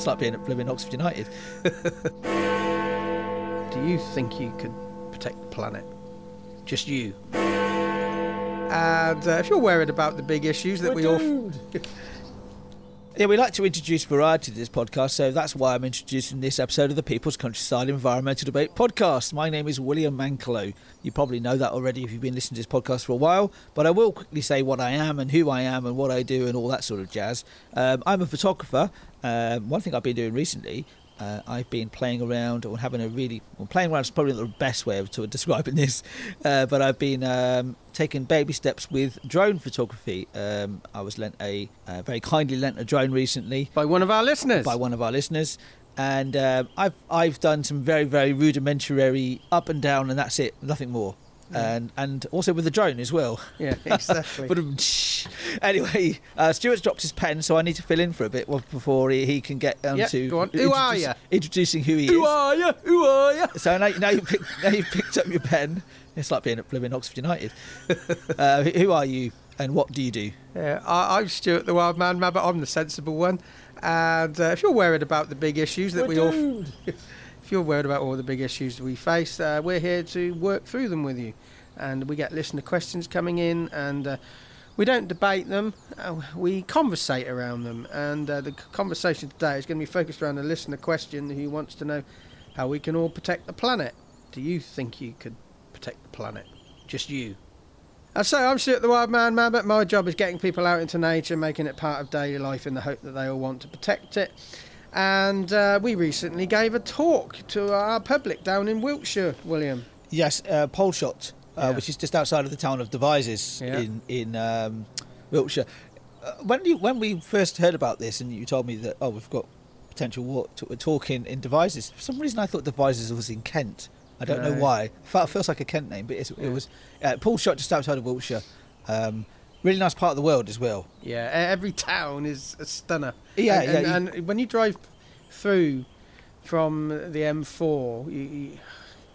It's like being at living Oxford United. Do you think you could protect the planet? Just you. And uh, if you're worried about the big issues that we all. Yeah, we like to introduce variety to this podcast, so that's why I'm introducing this episode of the People's Countryside Environmental Debate Podcast. My name is William Manklow. You probably know that already if you've been listening to this podcast for a while, but I will quickly say what I am and who I am and what I do and all that sort of jazz. Um, I'm a photographer. Um, one thing I've been doing recently uh, I've been playing around or having a really well, playing around is probably not the best way of to describing this, uh, but I've been um, taking baby steps with drone photography. Um, I was lent a uh, very kindly lent a drone recently by one of our listeners. By one of our listeners. And uh, I've I've done some very very rudimentary up and down, and that's it, nothing more and and also with the drone as well. Yeah, exactly. but anyway, uh, Stuart's dropped his pen, so I need to fill in for a bit before he, he can get on yep, to go on. Who are you? Introducing who he who is. Who are you? Who are you? So now, now you pick, now you've picked up your pen. It's like being at living Oxford United. uh, who are you, and what do you do? Yeah, I, am Stuart, the Wild Man Mabbott. I'm the sensible one. And uh, if you're worried about the big issues that We're we all if you're worried about all the big issues we face, uh, we're here to work through them with you. And we get listener questions coming in, and uh, we don't debate them, uh, we conversate around them. And uh, the conversation today is going to be focused around a listener question who wants to know how we can all protect the planet. Do you think you could protect the planet? Just you. And so I'm Stuart the Wild Man Man, but My job is getting people out into nature, making it part of daily life in the hope that they all want to protect it and uh, we recently gave a talk to our public down in Wiltshire, William. Yes, uh, Poulshot, uh, yeah. which is just outside of the town of Devizes yeah. in in um, Wiltshire. Uh, when you when we first heard about this, and you told me that oh we've got potential walk to, talk in, in Devizes. For some reason, I thought Devizes was in Kent. I don't know why. It feels like a Kent name, but it was uh, Poulshot just outside of Wiltshire. Um, Really nice part of the world as well. Yeah, every town is a stunner. Yeah, and, yeah. And, and when you drive through from the M4, you, you,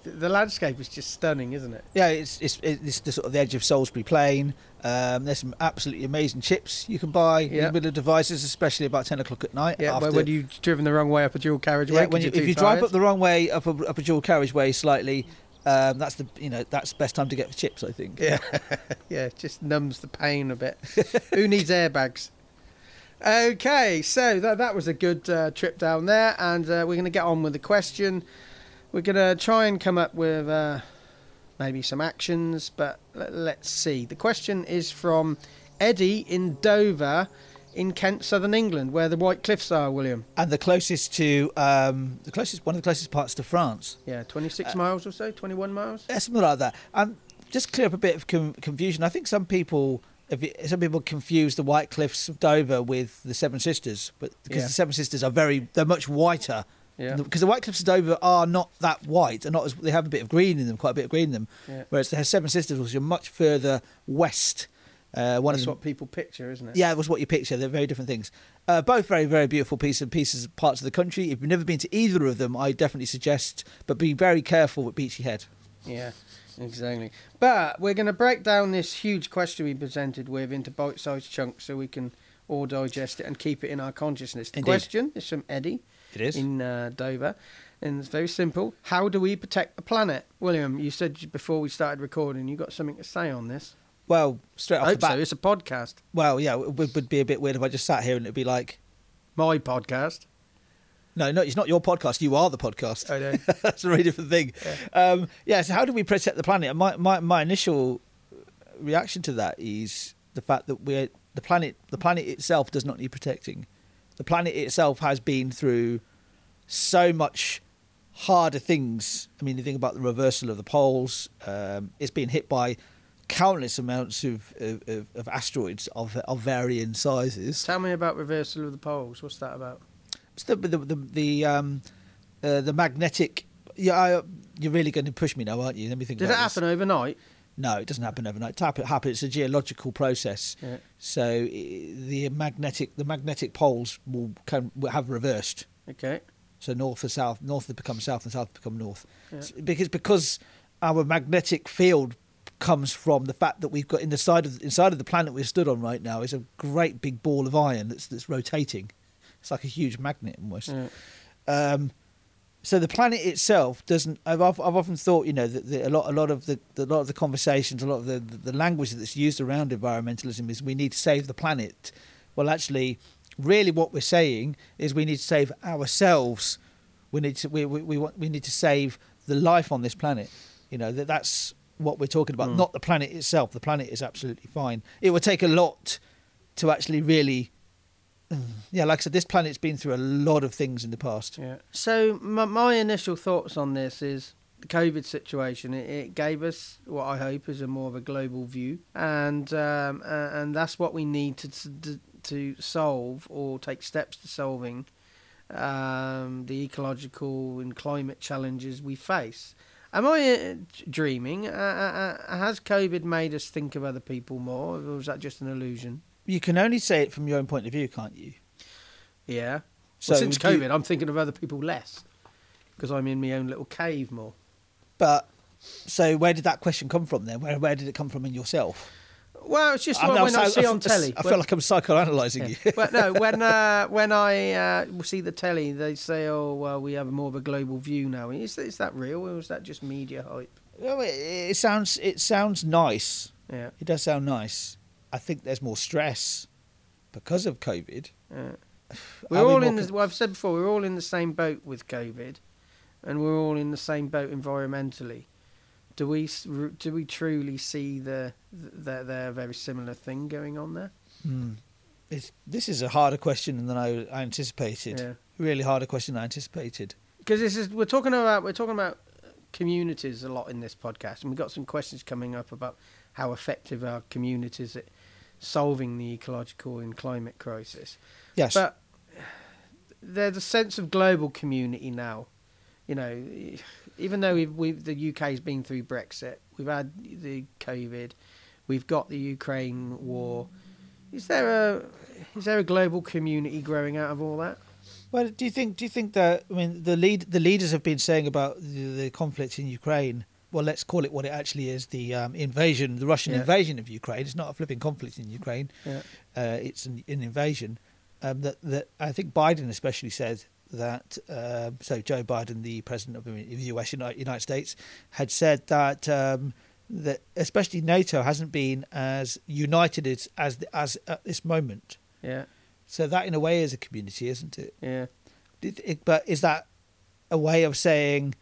the landscape is just stunning, isn't it? Yeah, it's it's, it's the sort of the edge of Salisbury Plain. Um, there's some absolutely amazing chips you can buy yep. in the middle of Devizes, especially about ten o'clock at night. Yeah, when you've driven the wrong way up a dual carriageway. Yeah, when you, if you tired. drive up the wrong way up a, up a dual carriageway slightly, um, that's the you know that's the best time to get the chips, I think. Yeah, yeah, just numbs the pain a bit. Who needs airbags? Okay, so that that was a good uh, trip down there, and uh, we're going to get on with the question. We're going to try and come up with uh, maybe some actions, but let, let's see. The question is from Eddie in Dover in Kent, southern England, where the White Cliffs are, William. And the closest to um, the closest, one of the closest parts to France. Yeah, 26 uh, miles or so, 21 miles. Yeah, something like that. And just clear up a bit of com- confusion. I think some people. Some people confuse the White Cliffs of Dover with the Seven Sisters, but because yeah. the Seven Sisters are very, they're much whiter. Yeah. Because the White Cliffs of Dover are not that white, and not as they have a bit of green in them, quite a bit of green in them. Yeah. Whereas the Seven Sisters, which are much further west uh, one That's of the, what people picture, isn't it? Yeah, it was what you picture. They're very different things. Uh, both very, very beautiful pieces, of pieces, parts of the country. If you've never been to either of them, I definitely suggest, but be very careful with Beachy Head. Yeah, exactly. But we're going to break down this huge question we presented with into bite-sized chunks so we can all digest it and keep it in our consciousness. The Indeed. question is from Eddie. It is in uh, Dover, and it's very simple. How do we protect the planet, William? You said before we started recording, you got something to say on this. Well, straight off I the bat, so. it's a podcast. Well, yeah, it would, would be a bit weird if I just sat here and it'd be like my podcast. No, no, it's not your podcast. You are the podcast. I know. That's a very different thing. Yeah. Um, yeah. So, how do we protect the planet? My, my my initial reaction to that is the fact that we're the planet. The planet itself does not need protecting. The planet itself has been through so much harder things. I mean, you think about the reversal of the poles. Um, it's been hit by countless amounts of, of, of, asteroids of, of varying sizes. Tell me about reversal of the poles. What's that about? It's the the the, the um uh, the magnetic. Yeah, I, you're really going to push me now, aren't you? Let me think. Did it happen this. overnight? No, it doesn't happen overnight. It happens. It's a geological process. Yeah. So the magnetic the magnetic poles will, can, will have reversed. Okay. So north to south, north will become south, and south become north. Yeah. Because because our magnetic field comes from the fact that we've got in the side of inside of the planet we're stood on right now is a great big ball of iron that's that's rotating. It's like a huge magnet almost. Yeah. Um, so the planet itself doesn't. I've I've often thought, you know, that, that a lot a lot of the, the lot of the conversations, a lot of the, the language that's used around environmentalism is we need to save the planet. Well, actually, really, what we're saying is we need to save ourselves. We need to we we, we want we need to save the life on this planet. You know that that's what we're talking about, Mm. not the planet itself. The planet is absolutely fine. It would take a lot to actually really. Yeah, like I said, this planet's been through a lot of things in the past. Yeah. So my, my initial thoughts on this is the COVID situation. It, it gave us what I hope is a more of a global view, and um, a- and that's what we need to to, to solve or take steps to solving um, the ecological and climate challenges we face. Am I uh, dreaming? Uh, uh, uh, has COVID made us think of other people more, or was that just an illusion? You can only say it from your own point of view, can't you? Yeah. So well, since do you- COVID, I'm thinking of other people less because I'm in my own little cave more. But so where did that question come from then? Where where did it come from in yourself? Well, it's just now when I psy- see on telly. I when- feel like I'm psychoanalyzing yeah. you. well, no, when uh, when I uh, see the telly, they say, "Oh, well, we have more of a global view now." Is is that real, or is that just media hype? Well, it, it sounds it sounds nice. Yeah, It does sound nice. I think there's more stress because of COVID. yeah. We're all in. The, well, I've said before, we're all in the same boat with COVID, and we're all in the same boat environmentally. Do we do we truly see the the, the very similar thing going on there? Hmm. It's, this is a harder question than I, I anticipated. Yeah. Really harder question than I anticipated. because this is we're talking about we're talking about communities a lot in this podcast, and we've got some questions coming up about how effective our communities at solving the ecological and climate crisis. Yes. But there's a sense of global community now. You know, even though we've, we've the UK's been through Brexit, we've had the COVID, we've got the Ukraine war. Is there a is there a global community growing out of all that? Well, do you think? Do you think that? I mean, the lead, the leaders have been saying about the, the conflict in Ukraine. Well, let's call it what it actually is: the um, invasion, the Russian Yeah. invasion of Ukraine. It's not a flipping conflict in Ukraine. Yeah. Uh, it's an, an invasion. Um, that that I think Biden especially said that. Um, so Joe Biden, the president of the U.S. United States, had said that. Um, that especially NATO hasn't been as united as as, as at this moment. Yeah, So that, in a way, is a community, isn't it? yeah. It, but is that a way of saying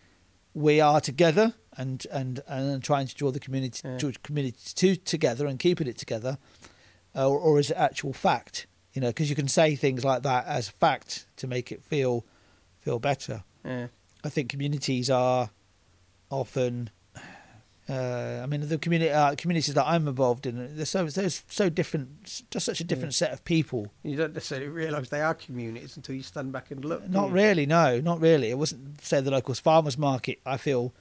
we are together and and and trying to draw the community Yeah. community to together and keeping it together, or, or is it actual fact? You know, because you can say things like that as fact to make it feel feel better. Yeah. I think communities are often. Uh, I mean, the community uh, communities that I'm involved in, they're so they're so different, just such a different set of people. You don't necessarily realise they are communities until you stand back and look. Not really, no, not really. It wasn't say the local farmers market. I feel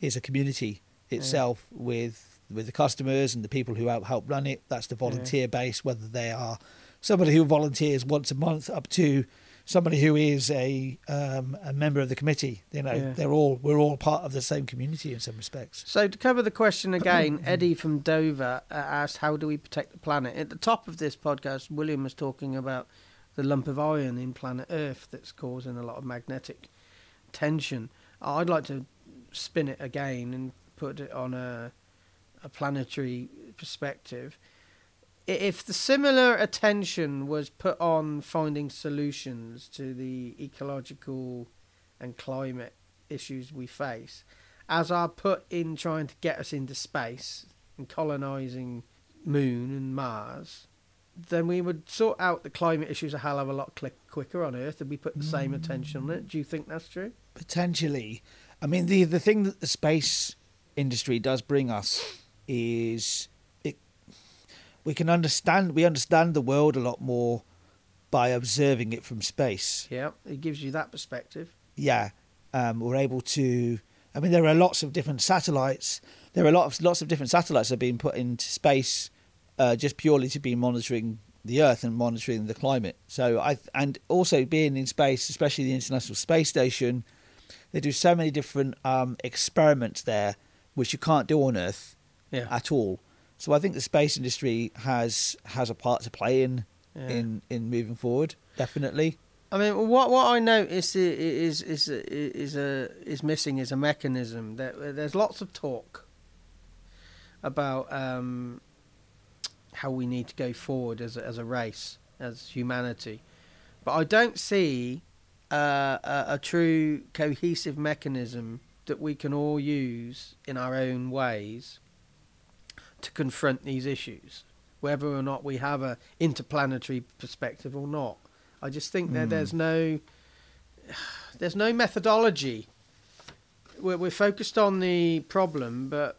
is a community itself with with the customers and the people who help help run it. That's the volunteer base, whether they are somebody who volunteers once a month up to somebody who is a um, a member of the committee. You know, Yeah. they're all we're all part of the same community in some respects. So to cover the question again, Eddie from Dover uh, asked, "How do we protect the planet?" At the top of this podcast, William was talking about the lump of iron in planet Earth that's causing a lot of magnetic tension. I'd like to spin it again and put it on a a planetary perspective. If the similar attention was put on finding solutions to the ecological and climate issues we face, as are put in trying to get us into space and colonizing Moon and Mars, then we would sort out the climate issues a hell of a lot click quicker on Earth if we put the same attention on it. Do you think that's true? Potentially, I mean the the thing that the space industry does bring us is. We can understand we understand the world a lot more by observing it from space. Yeah, it gives you that perspective. yeah, um, we're able to. I mean, there are lots of different satellites. There are lots lots of different satellites that have been put into space, uh, just purely to be monitoring the Earth and monitoring the climate. So I and also being in space, especially the International Space Station, they do so many different um, experiments there, which you can't do on Earth Yeah. at all. So I think the space industry has has a part to play in Yeah. in in moving forward. Definitely. I mean, what what I notice i- i- is is is a is missing is a mechanism. There, there's lots of talk about um, how we need to go forward as a, as a race, as humanity, but I don't see uh, a, a true cohesive mechanism that we can all use in our own ways to confront these issues, whether or not we have a interplanetary perspective or not. I just think that Hmm. there's no there's no methodology. We're, we're focused on the problem, but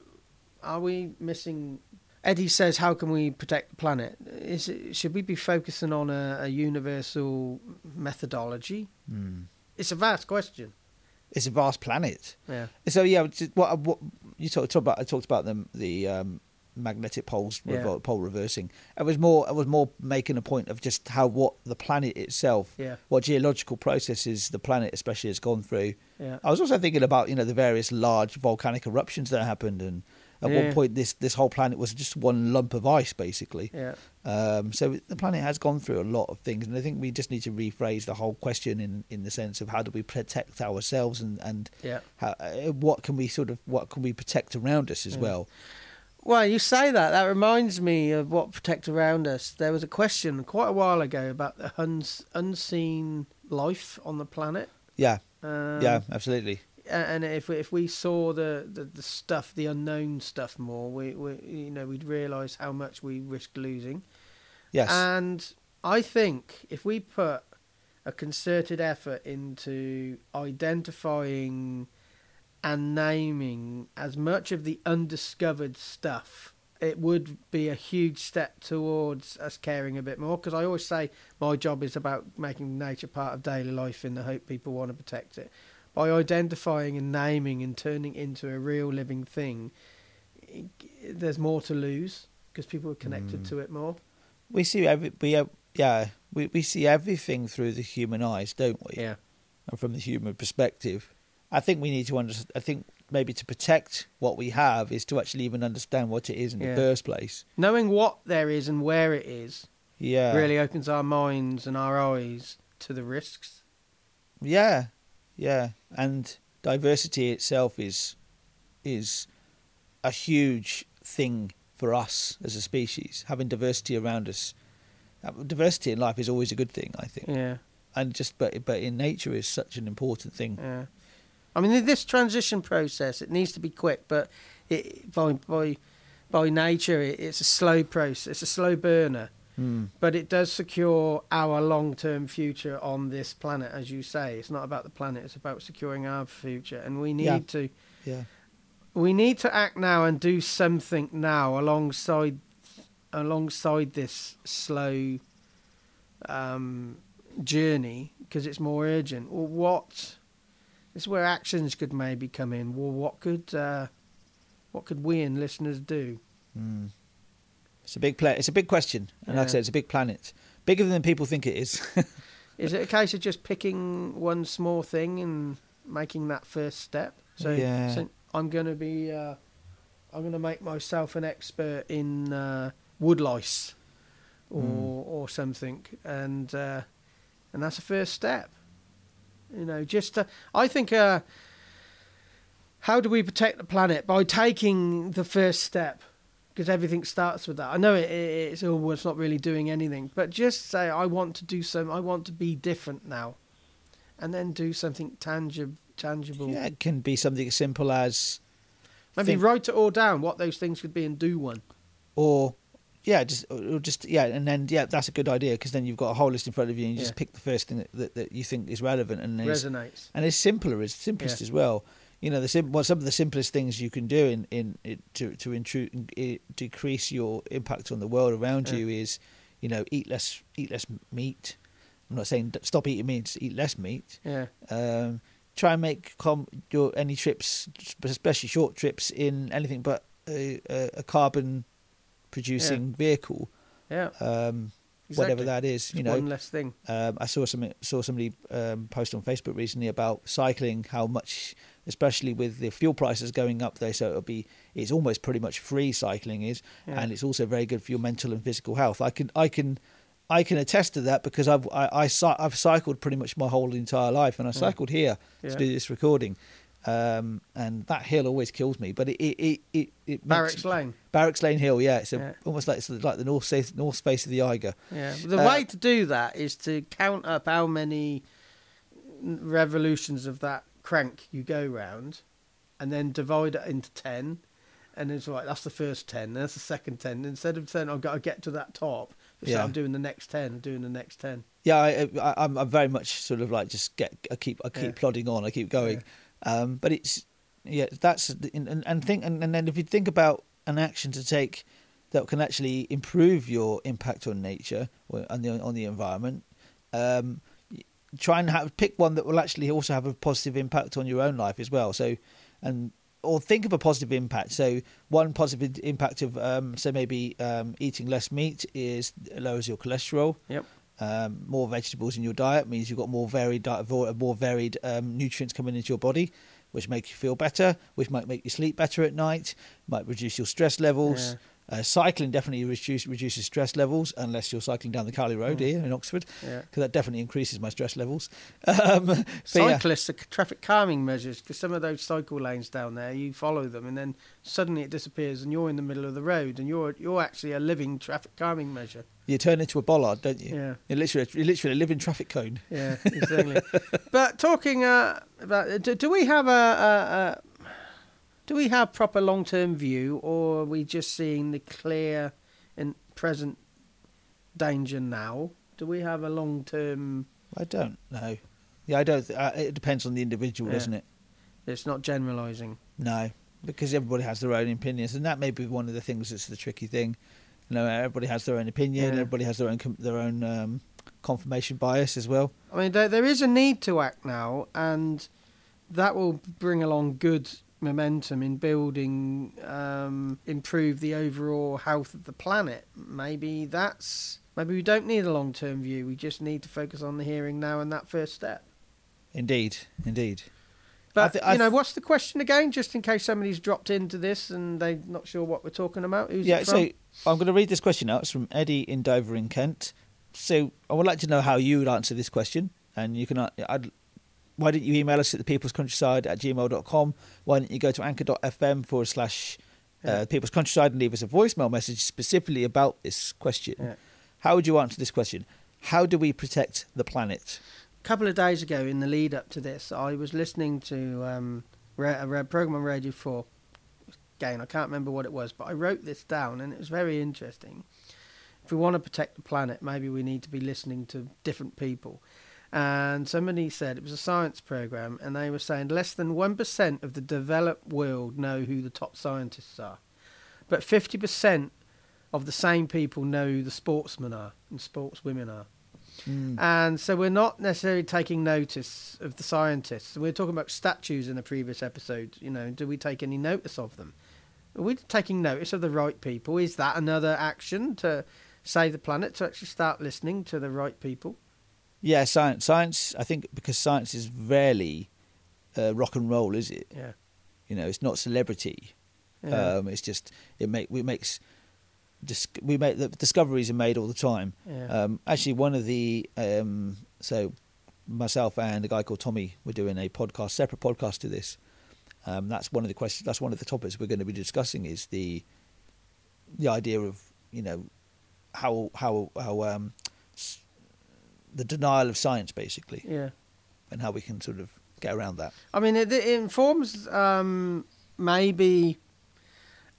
are we missing? Eddie says, "How can we protect the planet? Is it, should we be focusing on a, a universal methodology? Hmm. It's a vast question. It's a vast planet. Yeah, So yeah, what, what you talked talk about? I talked about the the um, magnetic poles, Yeah. revol- pole reversing. It was more. I was more making a point of just how what the planet itself, yeah, what geological processes the planet especially has gone through. yeah, I was also thinking about you know the various large volcanic eruptions that happened, and at Yeah. one point this this whole planet was just one lump of ice basically. yeah, Um, so the planet has gone through a lot of things, and I think we just need to rephrase the whole question in in the sense of how do we protect ourselves and and yeah. how, uh, what can we sort of what can we protect around us as Yeah. well. Well, you say that. That reminds me of what protect around us. There was a question quite a while ago about the uns- unseen life on the planet. Yeah, Um, yeah, absolutely. and if we, if we saw the, the, the stuff, the unknown stuff more, we, we you know we'd realise how much we risk losing. Yes, And I think if we put a concerted effort into identifying and naming as much of the undiscovered stuff, it would be a huge step towards us caring a bit more. Because I always say my job is about making nature part of daily life in the hope people want to protect it. By identifying and naming and turning into a real living thing, it, there's more to lose because people are connected Mm. to it more. we see every we uh, yeah we we see everything through the human eyes, don't we? Yeah. and from the human perspective. I think we need to understand. I think maybe to protect what we have is to actually even understand what it is in Yeah. the first place. knowing what there is and where it is Yeah, really opens our minds and our eyes to the risks. Yeah, yeah, and diversity itself is is a huge thing for us as a species. Having diversity around us, uh, diversity in life is always a good thing, I think. Yeah, And just but but in nature is such an important thing. yeah. I mean, this transition process it needs to be quick, but it, by by by nature it, it's a slow process. It's a slow burner, Hmm. but it does secure our long-term future on this planet, as you say. It's not about the planet; it's about securing our future, and we need Yeah. to Yeah, we need to act now and do something now alongside alongside this slow um, journey because it's more urgent. Well, what this is where actions could maybe come in. Well, what could uh, what could we and listeners do? Hmm. It's a big pla- It's a big question, and like I said, it's a big planet, bigger than people think it is. Is it a case of just picking one small thing and making that first step? So, Yeah. so I'm going to be, uh, I'm going to make myself an expert in uh, wood lice, or Mm. or something, and uh, and that's a first step. You know, just to, I think. Uh, how do we protect the planet by taking the first step? Because everything starts with that. I know it, it, it's oh, well, it's not really doing anything, but just say I want to do some. I want to be different now, and then do something tangible. Tangible. yeah, it can be something as simple as Maybe think- write it all down what those things could be and do one. or yeah, just or just yeah, and then yeah, that's a good idea because then you've got a whole list in front of you and you Yeah. just pick the first thing that, that, that you think is relevant and Resonates. and it's simpler, it's simplest Yeah. as well. You know, the sim- well, some of the simplest things you can do in in it, to to intru- i decrease your impact on the world around Yeah. you is, you know, eat less eat less meat. I'm not saying stop eating meat, just eat less meat. Yeah. Um, try and make com- your any trips, especially short trips, in anything but a, a, a carbon producing vehicle, Yeah. um, Exactly. whatever that is. You It's know, one less thing. um, I saw some saw somebody um, post on Facebook recently about cycling, how much, especially with the fuel prices going up there, so it'll be it's almost pretty much free cycling is, Yeah. and it's also very good for your mental and physical health. I can I can I can attest to that because I've I, I I've cycled pretty much my whole entire life, and I cycled here Yeah. to do this recording, um, and that hill always kills me. But it it it it, it Barracks Lane. Barracks Lane Hill, yeah, it's a, Yeah. almost like it's like the north face north face of the Eiger. Yeah. The Uh, way to do that is to count up how many revolutions of that crank you go round, and then divide it into ten. And it's like that's the first ten. That's the second ten. Instead of saying I've got to get to that top, so Yeah. I'm doing the next ten. I'm doing the next ten. Yeah, I, I, I'm, I'm very much sort of like just get I keep I keep Yeah. plodding on, I keep going, um, but it's yeah that's and, and- think and, and then if you think about an action to take that can actually improve your impact on nature or on the on the environment, um, try and have pick one that will actually also have a positive impact on your own life as well. So and or think of a positive impact. So one positive impact of um, so maybe um, eating less meat is lowers your cholesterol Yep. Um, more vegetables in your diet means you've got more varied more varied um, nutrients coming into your body, which make you feel better, which might make you sleep better at night, might reduce your stress levels. Uh, cycling definitely reduce, reduces stress levels, unless you're cycling down the Cowley Road Mm. here in Oxford, Yeah. because that definitely increases my stress levels. Um, yeah. Cyclists are traffic calming measures because some of those cycle lanes down there, you follow them and then suddenly it disappears and you're in the middle of the road and you're you're actually a living traffic calming measure. You turn into a bollard, don't you? Yeah. You're literally, you're literally a living traffic cone. Yeah, exactly. but talking uh, about, do, do we have a, a, a do we have proper long term view, or are we just seeing the clear and present danger now? Do we have a long term? I don't know. Yeah, I don't. Th- uh, it depends on the individual, Yeah. doesn't it? It's not generalising. No, because everybody has their own opinions, and that may be one of the things that's the tricky thing. You know, everybody has their own opinion. Yeah. Everybody has their own com- their own um, confirmation bias as well. I mean, there, there is a need to act now, and that will bring along good momentum in building, um, improve the overall health of the planet. Maybe that's maybe we don't need a long term view. We just need to focus on the hearing now and that first step. Indeed, indeed. But I you know, th- what's the question again? Just in case somebody's dropped into this and they're not sure what we're talking about. Who's yeah, it from? so I'm going to read this question out. It's from Eddie in Dover in Kent. So I would like to know how you would answer this question, and you can. I'd, why didn't you email us at the people's countryside at gmail.com? Why don't you go to anchor.fm forward slash uh, people's countryside and leave us a voicemail message specifically about this question? Yeah. How would you answer this question? How do we protect the planet? A couple of days ago, in the lead up to this, I was listening to um, a program on Radio Four. Again, I can't remember what it was, but I wrote this down, and it was very interesting. If we want to protect the planet, maybe we need to be listening to different people. And somebody said it was a science program, and they were saying less than one percent of the developed world know who the top scientists are, but fifty percent of the same people know who the sportsmen are and sportswomen are. Hmm. And so we're not necessarily taking notice of the scientists. We were talking about statues in the previous episode. You know, do we take any notice of them? Are we taking notice of the right people? Is that another action to save the planet, to actually start listening to the right people? Yeah, science. Science. I think because science is rarely uh, rock and roll, is it? Yeah. You know, it's not celebrity. Yeah. Um, it's just it make we makes dis- we make the discoveries are made all the time. yeah. Um, actually, one of the um, so myself and a guy called Tommy were doing a podcast, separate podcast to this. Um, that's one of the questions. That's one of the topics we're going to be discussing is the the idea of you know how how how um, the denial of science basically, yeah. and how we can sort of get around that. I mean, it, it informs um, maybe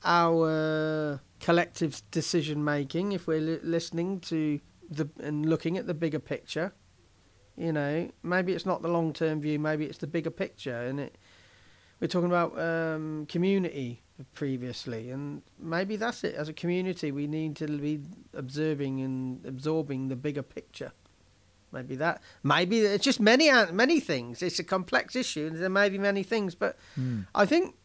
our collective decision making if we're li- listening to the and looking at the bigger picture. You know, maybe it's not the long term view. Maybe it's the bigger picture, and it. We're talking about um, community previously, and maybe that's it. As a community, we need to be observing and absorbing the bigger picture. Maybe that. Maybe it's just many many things. It's a complex issue, and there may be many things. But I think,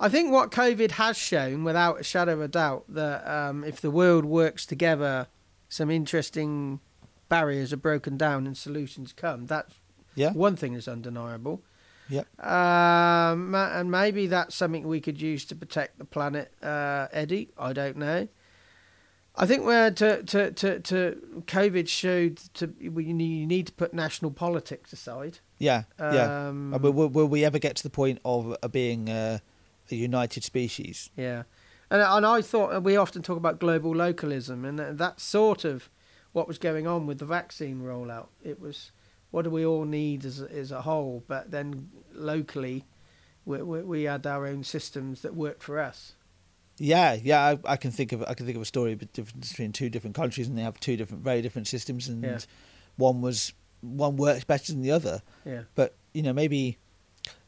I think what COVID has shown, without a shadow of a doubt, that um, if the world works together, some interesting barriers are broken down and solutions come. That's Yeah. one thing that's undeniable. Yep. Um, and maybe that's something we could use to protect the planet, uh, Eddie. I don't know. I think where to to to, to COVID showed to we you need to put national politics aside. Yeah, yeah. Um, Uh, Will, will, we ever get to the point of uh, being uh, a united species? Yeah, and and I thought we often talk about global localism, and that's sort of what was going on with the vaccine rollout. It was what do we all need as a, as a whole, but then locally, we, we, we had our own systems that worked for us. Yeah, yeah. I, I can think of I can think of a story between two different countries, and they have two different, very different systems, and Yeah. one was one works better than the other. Yeah, But you know, maybe,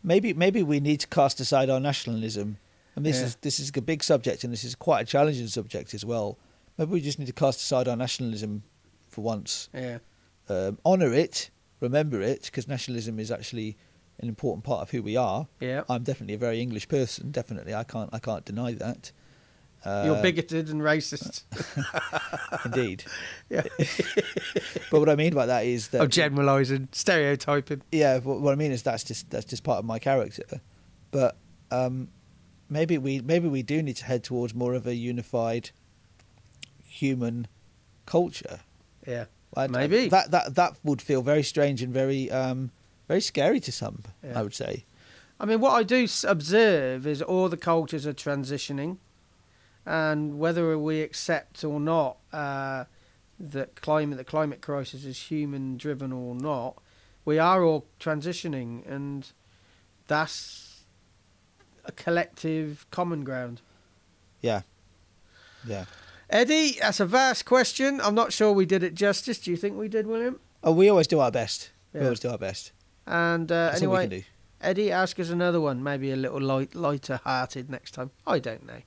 maybe, maybe we need to cast aside our nationalism. And this Yeah. is this is a big subject, and this is quite a challenging subject as well. Maybe we just need to cast aside our nationalism for once, yeah, um, honor it, remember it, because nationalism is actually an important part of who we are. yeah. I'm definitely a very English person. Definitely, I can't I can't deny that. Uh, You're bigoted and racist. indeed. yeah, But what I mean by that is that I'm generalising, stereotyping. yeah, what, I mean is that's just that's just part of my character. But um, maybe we maybe we do need to head towards more of a unified human culture. Yeah, I- Maybe. that that that would feel very strange and very um, very scary to some. Yeah. I would say. I mean, what I do observe is all the cultures are transitioning, and whether we accept or not uh, that climate, the climate crisis is human driven or not, we are all transitioning, and that's a collective common ground. Yeah. Yeah. Eddie, that's a vast question. I'm not sure we did it justice. Do you think we did, William? Oh, we always do our best. We always do our best. And uh, That's all we anyway. Eddie, ask us another one, maybe a little light, lighter hearted next time. I don't know.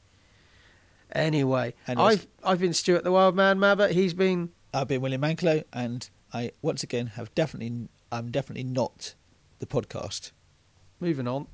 Anyway. I've I've been Stuart the Wild Man Mabbott. He's been I've been William Manklow, and I once again have definitely I'm definitely not the podcast. moving on.